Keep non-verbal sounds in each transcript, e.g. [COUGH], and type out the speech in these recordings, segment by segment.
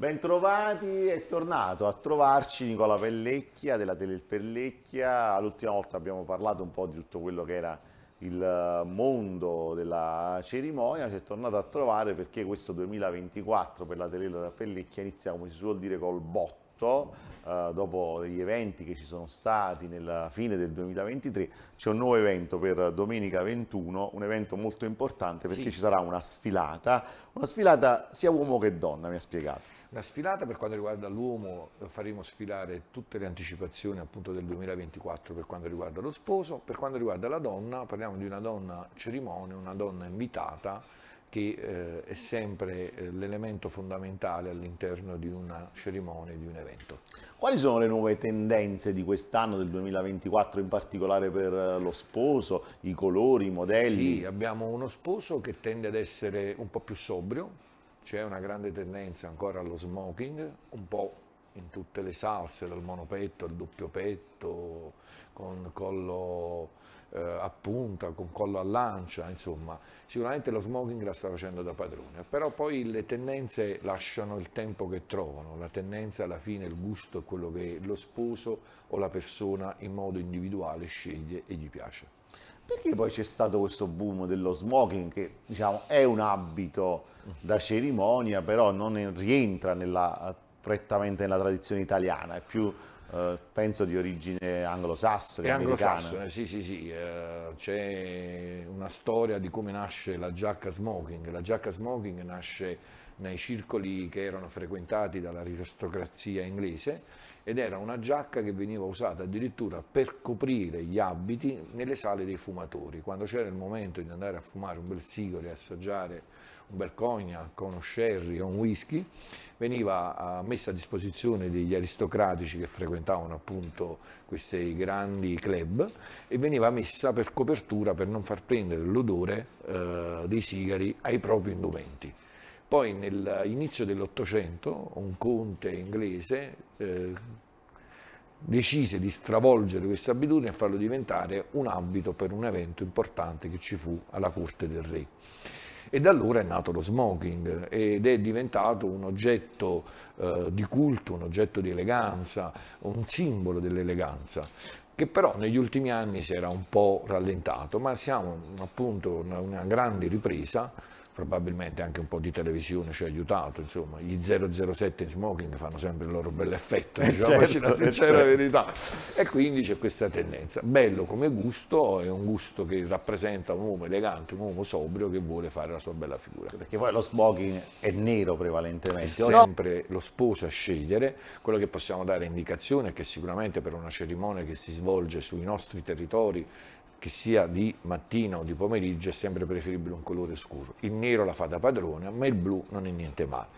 Bentrovati, è tornato a trovarci Nicola Pellecchia della Tele Pellecchia. L'ultima volta abbiamo parlato un po' di tutto quello che era il mondo della cerimonia, ci è tornato a trovare perché questo 2024 per la Tele Pellecchia inizia, come si suol dire, col botto eh, dopo gli eventi che ci sono stati nella fine del 2023, c'è un nuovo evento per domenica 21, un evento molto importante perché sì. ci sarà una sfilata, una sfilata sia uomo che donna, mi ha spiegato. Una sfilata per quanto riguarda l'uomo faremo sfilare tutte le anticipazioni appunto del 2024 per quanto riguarda lo sposo, per quanto riguarda la donna parliamo di una donna cerimonia, una donna invitata che eh, è sempre eh, l'elemento fondamentale all'interno di una cerimonia, di un evento. Quali sono le nuove tendenze di quest'anno, del 2024, in particolare per eh, lo sposo, i colori, i modelli? Sì, abbiamo uno sposo che tende ad essere un po' più sobrio, c'è una grande tendenza ancora allo smoking, un po' in tutte le salse, dal monopetto al doppio petto, con collo eh, a punta, con collo a lancia, insomma, sicuramente lo smoking la sta facendo da padrone, però poi le tendenze lasciano il tempo che trovano, la tendenza alla fine, il gusto è quello che lo sposo o la persona in modo individuale sceglie e gli piace. Perché poi c'è stato questo boom dello smoking che diciamo è un abito da cerimonia, però non rientra nella, prettamente nella tradizione italiana, è più eh, penso di origine anglosassone, è anglosassone, sì, sì, sì. Eh, c'è una storia di come nasce la giacca smoking. La giacca smoking nasce nei circoli che erano frequentati dall'aristocrazia inglese ed era una giacca che veniva usata addirittura per coprire gli abiti nelle sale dei fumatori. Quando c'era il momento di andare a fumare un bel sigaro e assaggiare un bel cognac, uno sherry o un whisky, veniva messa a disposizione degli aristocratici che frequentavano appunto questi grandi club e veniva messa per copertura per non far prendere l'odore eh, dei sigari ai propri indumenti. Poi nell'inizio dell'Ottocento un conte inglese eh, decise di stravolgere questa abitudine e farlo diventare un abito per un evento importante che ci fu alla corte del re. E da allora è nato lo smoking ed è diventato un oggetto eh, di culto, un oggetto di eleganza, un simbolo dell'eleganza che però negli ultimi anni si era un po' rallentato, ma siamo appunto una, una grande ripresa probabilmente anche un po' di televisione ci ha aiutato, insomma, gli 007 in smoking fanno sempre il loro bel effetto, eh, diciamoci certo, la sincera certo. verità. E quindi c'è questa tendenza. Bello come gusto, è un gusto che rappresenta un uomo elegante, un uomo sobrio che vuole fare la sua bella figura. Perché poi lo smoking è nero prevalentemente. È sempre lo sposo a scegliere, quello che possiamo dare indicazione è che sicuramente per una cerimonia che si svolge sui nostri territori che sia di mattina o di pomeriggio è sempre preferibile un colore scuro. Il nero la fa da padrone, ma il blu non è niente male.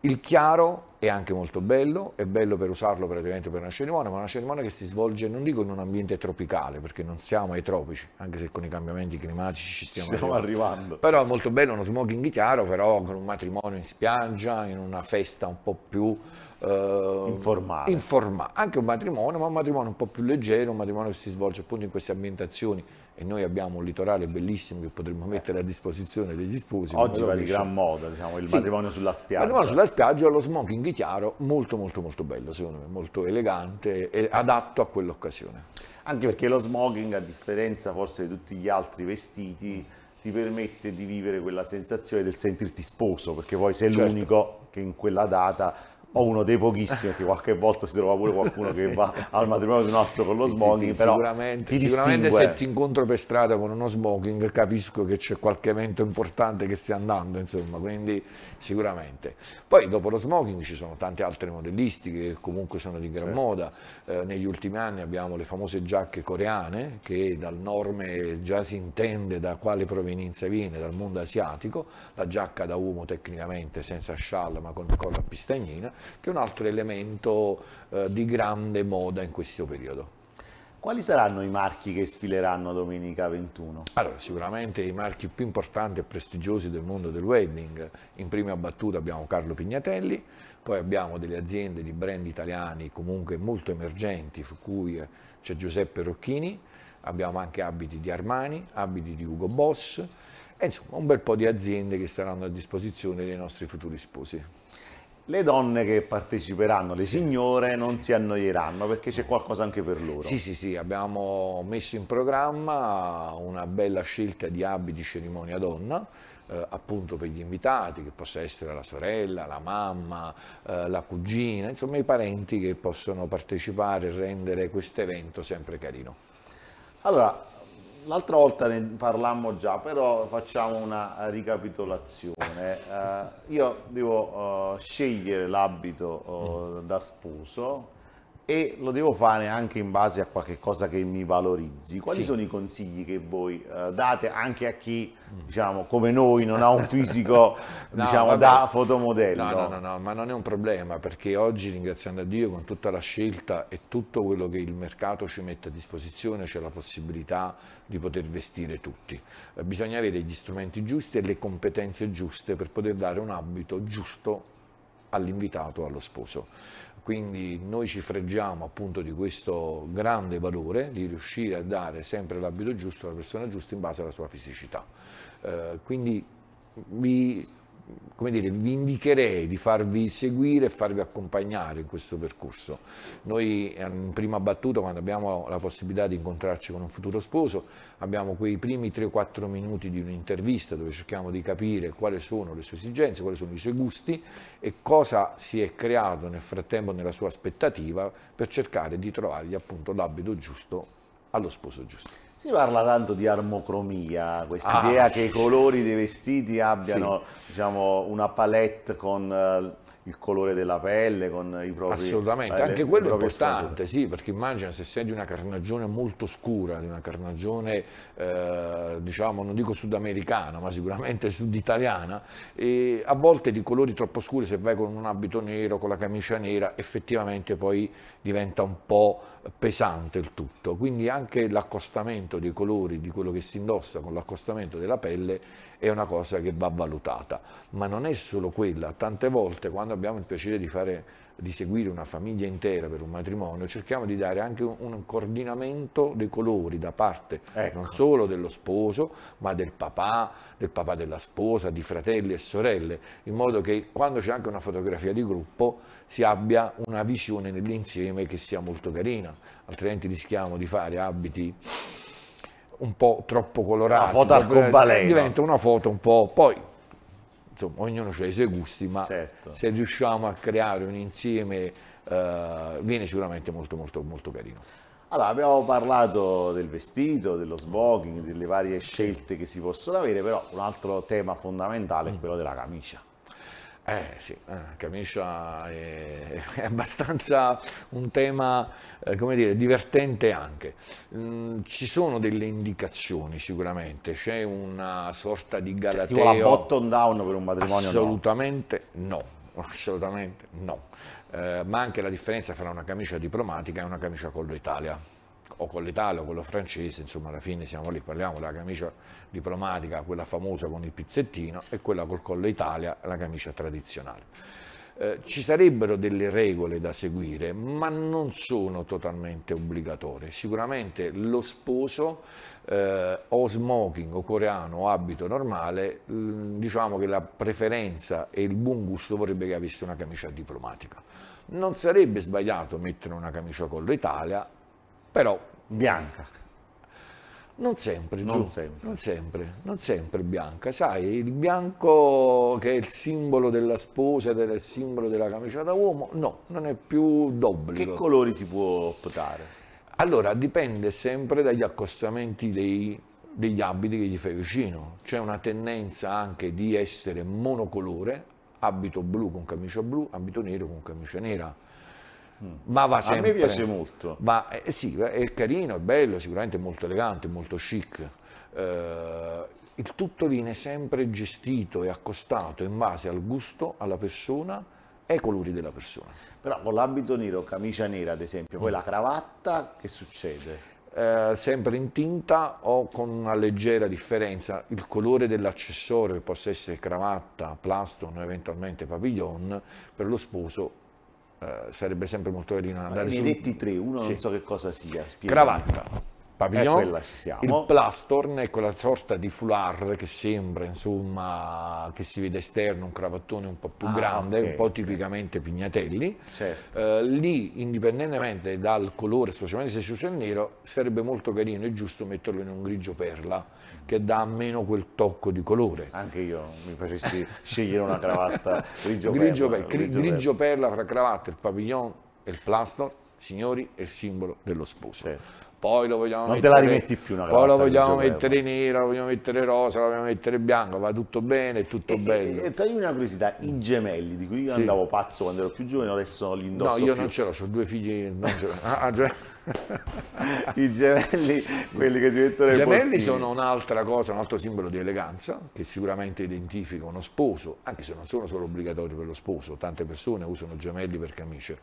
Il chiaro è anche molto bello, è bello per usarlo praticamente per una cerimonia, ma una cerimonia che si svolge non dico in un ambiente tropicale, perché non siamo ai tropici, anche se con i cambiamenti climatici ci stiamo, stiamo arrivando. arrivando. Però è molto bello uno smoking chiaro, però con un matrimonio in spiaggia, in una festa un po' più eh, informale. informale. Anche un matrimonio, ma un matrimonio un po' più leggero, un matrimonio che si svolge appunto in queste ambientazioni e noi abbiamo un litorale bellissimo che potremmo mettere a disposizione degli sposi. Oggi va di gran moda, diciamo, il sì. matrimonio sulla spiaggia. Il matrimonio sulla spiaggia, lo smoking chiaro, molto molto molto bello secondo me, molto elegante e adatto a quell'occasione. Anche perché lo smoking, a differenza forse di tutti gli altri vestiti, ti permette di vivere quella sensazione del sentirti sposo, perché poi sei certo. l'unico che in quella data o uno dei pochissimi, che qualche volta si trova pure qualcuno che [LAUGHS] va al matrimonio di un altro con lo sì, smoking, sì, però sicuramente, ti sicuramente se ti incontro per strada con uno smoking capisco che c'è qualche evento importante che stia andando, insomma, quindi sicuramente. Poi dopo lo smoking ci sono tante altre modellistiche che comunque sono di gran certo. moda, eh, negli ultimi anni abbiamo le famose giacche coreane che dal norme già si intende da quale provenienza viene, dal mondo asiatico, la giacca da uomo tecnicamente senza scialla ma con il collo a pistagnina, che è un altro elemento eh, di grande moda in questo periodo. Quali saranno i marchi che sfileranno domenica 21? Allora, sicuramente i marchi più importanti e prestigiosi del mondo del wedding. In prima battuta abbiamo Carlo Pignatelli, poi abbiamo delle aziende di brand italiani comunque molto emergenti, fra cui c'è Giuseppe Rocchini, abbiamo anche abiti di Armani, abiti di Ugo Boss, e insomma un bel po' di aziende che saranno a disposizione dei nostri futuri sposi. Le donne che parteciperanno, le signore, non si annoieranno perché c'è qualcosa anche per loro. Sì, sì, sì, abbiamo messo in programma una bella scelta di abiti cerimonia donna, eh, appunto per gli invitati, che possa essere la sorella, la mamma, eh, la cugina, insomma i parenti che possono partecipare e rendere questo evento sempre carino. Allora, l'altra volta ne parlammo già, però facciamo una ricapitolazione. Uh, io devo uh, scegliere l'abito uh, da sposo e lo devo fare anche in base a qualche cosa che mi valorizzi. Quali sì. sono i consigli che voi uh, date anche a chi, diciamo, come noi non ha un fisico, [LAUGHS] no, diciamo, da fotomodello? No, no, no, no, ma non è un problema perché oggi, ringraziando a Dio, con tutta la scelta e tutto quello che il mercato ci mette a disposizione, c'è la possibilità di poter vestire tutti. Eh, bisogna avere gli strumenti giusti e le competenze giuste per poter dare un abito giusto all'invitato, allo sposo. Quindi noi ci freggiamo appunto di questo grande valore di riuscire a dare sempre l'abito giusto alla persona giusta in base alla sua fisicità. Eh, quindi vi come dire, vi indicherei di farvi seguire e farvi accompagnare in questo percorso. Noi in prima battuta, quando abbiamo la possibilità di incontrarci con un futuro sposo, abbiamo quei primi 3-4 minuti di un'intervista dove cerchiamo di capire quali sono le sue esigenze, quali sono i suoi gusti e cosa si è creato nel frattempo nella sua aspettativa per cercare di trovargli appunto l'abito giusto allo sposo giusto. Si parla tanto di armocromia, questa idea ah, che sì, i colori dei vestiti abbiano sì. diciamo, una palette con eh, il colore della pelle, con i propri... Assolutamente, eh, anche quello è importante, sì, perché immagina se sei di una carnagione molto scura, di una carnagione, eh, diciamo, non dico sudamericana, ma sicuramente suditaliana, e a volte di colori troppo scuri, se vai con un abito nero, con la camicia nera, effettivamente poi diventa un po' pesante il tutto. Quindi anche l'accostamento dei colori di quello che si indossa con l'accostamento della pelle è una cosa che va valutata. Ma non è solo quella, tante volte quando abbiamo il piacere di, fare, di seguire una famiglia intera per un matrimonio, cerchiamo di dare anche un, un coordinamento dei colori da parte ecco. non solo dello sposo, ma del papà, del papà della sposa, di fratelli e sorelle, in modo che quando c'è anche una fotografia di gruppo si abbia una visione nell'insieme che sia molto carina, altrimenti rischiamo di fare abiti un po' troppo colorati. Una foto arcobaleno. Diventa una foto un po'... Poi insomma, ognuno ha i suoi gusti, ma certo. se riusciamo a creare un insieme eh, viene sicuramente molto, molto, molto carino. Allora, abbiamo parlato del vestito, dello smoking, delle varie scelte che si possono avere, però un altro tema fondamentale è mm. quello della camicia. Eh sì, eh, camicia è, è, abbastanza un tema, eh, come dire, divertente anche. Mm, ci sono delle indicazioni sicuramente, c'è una sorta di galateo. Cioè, tipo la bottom down per un matrimonio Assolutamente no, no assolutamente no. Eh, ma anche la differenza fra una camicia diplomatica e una camicia collo Italia o con l'Italia o quello francese, insomma alla fine siamo lì, parliamo della camicia diplomatica, quella famosa con il pizzettino, e quella col collo Italia, la camicia tradizionale. Eh, ci sarebbero delle regole da seguire, ma non sono totalmente obbligatorie. Sicuramente lo sposo eh, o smoking o coreano o abito normale, mh, diciamo che la preferenza e il buon gusto vorrebbe che avesse una camicia diplomatica. Non sarebbe sbagliato mettere una camicia collo Italia, però bianca. Non sempre, non sempre. non sempre, non sempre bianca. Sai, il bianco che è il simbolo della sposa ed è il simbolo della camicia da uomo, no, non è più d'obbligo. Che colori si può optare? Allora, dipende sempre dagli accostamenti dei, degli abiti che gli fai vicino. C'è una tendenza anche di essere monocolore, abito blu con camicia blu, abito nero con camicia nera. Ma va sempre. A me piace molto. Ma eh, sì, è carino, è bello, sicuramente molto elegante, molto chic. Eh, il tutto viene sempre gestito e accostato in base al gusto, alla persona e ai colori della persona. Però con l'abito nero, camicia nera ad esempio, poi mm. la cravatta, che succede? Eh, sempre in tinta o con una leggera differenza il colore dell'accessorio che possa essere cravatta, plaston o eventualmente papillon per lo sposo eh, sarebbe sempre molto carino andare ne hai detti tre, uno sì. non so che cosa sia. Spiegami. Cravatta, pavillon. ci siamo. Il plastorn è quella sorta di foulard che sembra, insomma, che si vede esterno, un cravattone un po' più Ah, grande, ok, un po' tipicamente pignatelli. Certo. Eh, lì, indipendentemente dal colore, specialmente se si usa il nero, sarebbe molto carino e giusto metterlo in un grigio perla, che dà almeno quel tocco di colore. Anche io mi facessi [LAUGHS] scegliere una cravatta grigio, grigio, perla, per- gri- grigio perla fra cravatta, il pavillon e il plastor, signori, è il simbolo dello sposo. Certo. Poi lo vogliamo Non te mettere, la rimetti più una Poi lo vogliamo mettere nera, lo vogliamo mettere rosa, lo vogliamo mettere bianco, va tutto bene, è tutto E, bello. e, e toglimi una curiosità, i gemelli di cui io Sì. andavo pazzo quando ero più giovane, adesso li No, indosso io più. non ce l'ho, ho due figli. Non ce l'ho. [LAUGHS] I gemelli, quelli che si mettono I gemelli polsini. sono un'altra cosa, un altro simbolo di eleganza che sicuramente identifica uno sposo, anche se non sono solo obbligatori per lo sposo, tante persone usano gemelli per camicie,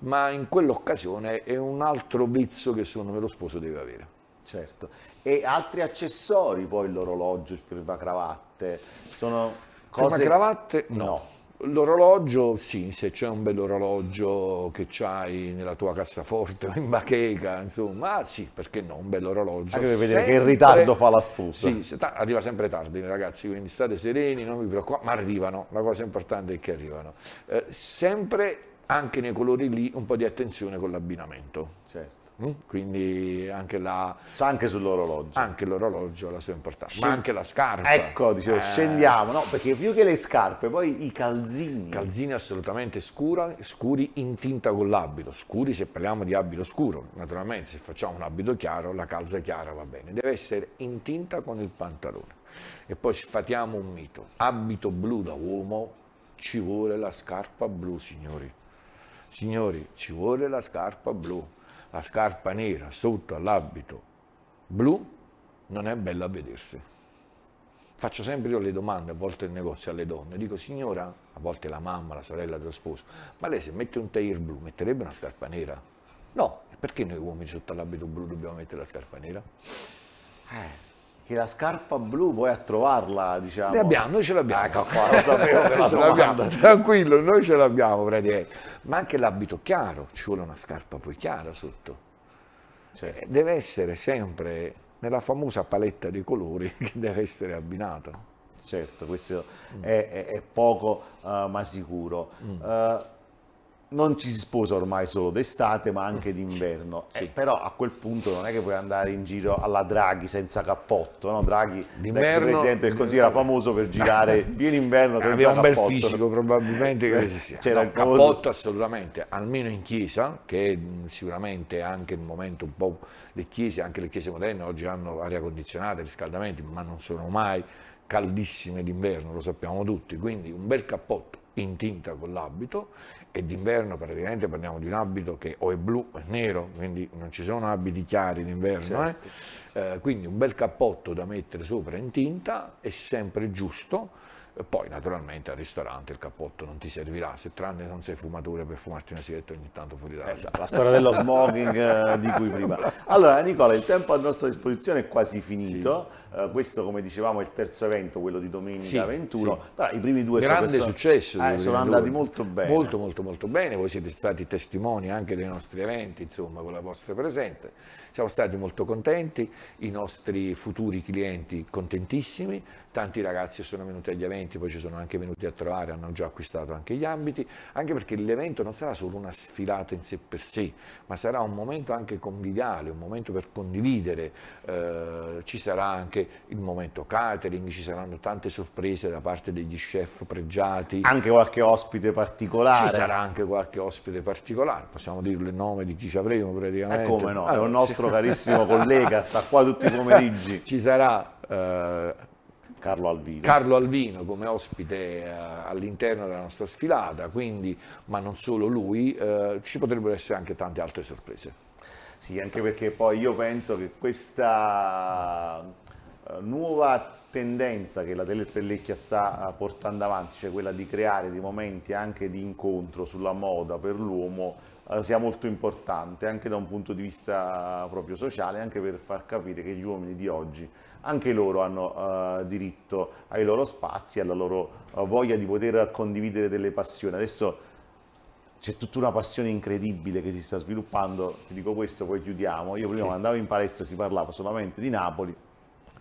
ma in quell'occasione è un altro vezzo che secondo me lo sposo deve avere. Certo. E altri accessori, poi l'orologio, il firmacravatte, sono cose... cravatte no. L'orologio sì, se c'è un bel orologio che c'hai nella tua cassaforte o in bacheca, insomma, ah, sì, perché no, un bel orologio. Anche per vedere che Sempre- ritardo fa la sposa. Sì, arriva sempre tardi ragazzi, quindi state sereni, non vi preoccupate, ma arrivano, la cosa importante è che arrivano. Eh, sempre anche nei colori lì un po' di attenzione con l'abbinamento, Certo. Mm? quindi anche, la- anche sull'orologio. anche l'orologio ha la sua importanza, ma anche la scarpa. Ecco, dicevo, Eh, scendiamo, no? Perché più che le scarpe, poi i calzini. Calzini assolutamente scura, scuri in tinta con l'abito, scuri se parliamo di abito scuro, naturalmente se facciamo un abito chiaro la calza chiara va bene, deve essere in tinta con il pantalone. E poi sfatiamo un mito, abito blu da uomo, ci vuole la scarpa blu signori. Signori, ci vuole la scarpa blu, la scarpa nera sotto all'abito blu non è bella a vedersi. Faccio sempre io le domande a volte in negozio alle donne, dico signora, a volte la mamma, la sorella dello sposo, ma lei se mette un tailleur blu metterebbe una scarpa nera? No, perché noi uomini sotto all'abito blu dobbiamo mettere la scarpa nera? Eh, che la scarpa blu poi a trovarla, diciamo. Ne abbiamo, noi ce l'abbiamo. Ecco qua, lo sapevo che [LAUGHS] la domanda. tranquillo, noi ce l'abbiamo praticamente. Ma anche l'abito chiaro, ci vuole una scarpa poi chiara sotto. Eh, Deve essere sempre nella famosa paletta di colori [LAUGHS] che deve essere abbinata. Certo, questo Mm. è, è- è poco eh, ma sicuro. Eh, non ci si sposa ormai solo d'estate, ma anche d'inverno. Eh, Mm. Sì. però a quel punto non è che puoi andare in giro alla Draghi senza cappotto, no? Draghi, l'ex presidente del Consiglio, era famoso per girare [LAUGHS] pieno inverno senza Aveva un bel cappotto. fisico probabilmente che si sia. C'era No, il famoso- cappotto assolutamente, almeno in chiesa, che è mh, sicuramente anche il momento un po' le chiese, anche le chiese moderne oggi hanno aria condizionata, riscaldamenti, ma non sono mai caldissime d'inverno, lo sappiamo tutti, quindi un bel cappotto in tinta con l'abito e d'inverno praticamente parliamo di un abito che o è blu o è nero, quindi non ci sono abiti chiari d'inverno, eh. Certo. Eh, quindi un bel cappotto da mettere sopra in tinta è sempre giusto. E Poi naturalmente al ristorante il cappotto non ti servirà, se tranne non sei fumatore per fumarti una sigaretta ogni tanto fuori dalla sala. La storia dello smoking eh, di cui prima. [LAUGHS] Allora Nicola, il tempo a nostra disposizione è quasi finito. Eh, questo come dicevamo è il terzo evento, quello di domenica Sì, 21. sì. Però i primi due Grande sono- successo. eh, sono andati molto bene. Molto molto molto bene, voi siete stati testimoni anche dei nostri eventi, insomma, con la vostra presenza. Siamo stati molto contenti, i nostri futuri clienti contentissimi, tanti ragazzi sono venuti agli eventi, poi ci sono anche venuti a trovare, hanno già acquistato anche gli ambiti, anche perché l'evento non sarà solo una sfilata in sé per sé, ma sarà un momento anche conviviale, un momento per condividere, eh, ci sarà anche il momento catering, ci saranno tante sorprese da parte degli chef pregiati. Anche qualche ospite particolare. Ci sarà anche qualche ospite particolare, possiamo dirle il nome di chi ci avremo praticamente. Eh, come no, è un nostro carissimo collega, sta qua tutti i [LAUGHS] pomeriggi, Ci sarà eh, Carlo Alvino. Carlo Alvino come ospite eh, all'interno della nostra sfilata, quindi, ma non solo lui, eh, ci potrebbero essere anche tante altre sorprese. Sì, anche perché poi io penso che questa eh, nuova tendenza che la Telepellecchia sta eh, portando avanti, cioè quella di creare dei momenti anche di incontro sulla moda per l'uomo, eh, sia molto importante anche da un punto di vista proprio sociale, anche per far capire che gli uomini di oggi, anche loro hanno eh, diritto ai loro spazi, alla loro eh, voglia di poter condividere delle passioni. Adesso c'è tutta una passione incredibile che si sta sviluppando, ti dico questo, poi chiudiamo. Io prima Sì. quando andavo in palestra si parlava solamente di Napoli,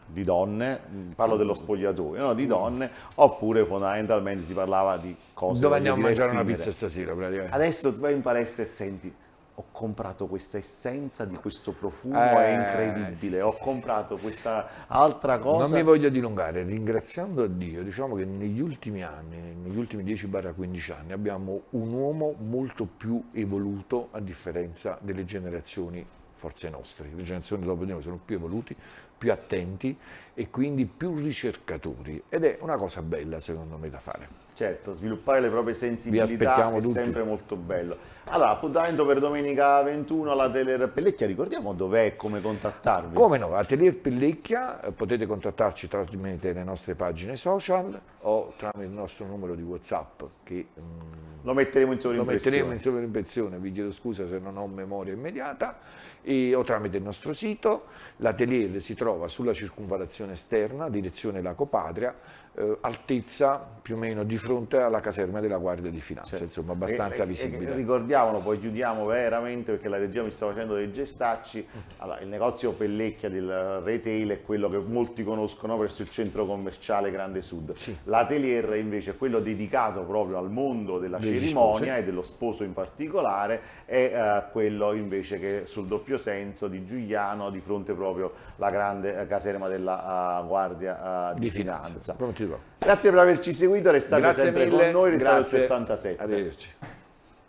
di donne, mh, parlo dello spogliatoio, no? di donne, oppure fondamentalmente si parlava di cose Dove andiamo a mangiare una pizza stasera praticamente? Adesso vai in palestra e senti, ho comprato questa essenza di questo profumo, Eh, è incredibile, sì, ho sì, sì. comprato questa altra cosa. Non mi voglio dilungare, ringraziando a Dio, diciamo che negli ultimi anni, negli ultimi 10-15 anni, abbiamo un uomo molto più evoluto a differenza delle generazioni forse nostre. Le generazioni dopo di noi sono più evoluti, più attenti e quindi più ricercatori. Ed è una cosa bella secondo me da fare. Certo, sviluppare le proprie sensibilità è tutti. sempre molto bello. Allora, appuntamento per domenica 21 alla Teler Pellecchia, ricordiamo dov'è e come contattarvi. Come no, Atelier Pellecchia, eh, potete contattarci tramite le nostre pagine social o tramite il nostro numero di WhatsApp che mm, Lo metteremo in lo sovrimpressione. metteremo in sovrimpressione, vi chiedo scusa se non ho memoria immediata, e- o tramite il nostro sito. L'atelier si trova sulla circunvalazione esterna, direzione Laco Patria, eh, altezza più o meno di fronte alla caserma della Guardia di Finanza, Certo. insomma abbastanza E- e- e visibile. ricordiamolo, poi chiudiamo veramente perché la regia mi sta facendo dei gestacci. Allora, il negozio Pellecchia del retail è quello che molti conoscono presso il centro commerciale Grande Sud. L'atelier invece è quello dedicato proprio al mondo della Degli cerimonia sposi. e dello sposo in particolare, è eh, quello invece che sul doppio senso di Giuliano, di fronte proprio alla grande eh, caserma della eh, Guardia di, di Finanza. finanza. Trovi? Grazie per averci seguito, restate Grazie sempre mille, con noi, restate al grazie. 77. Arrivederci.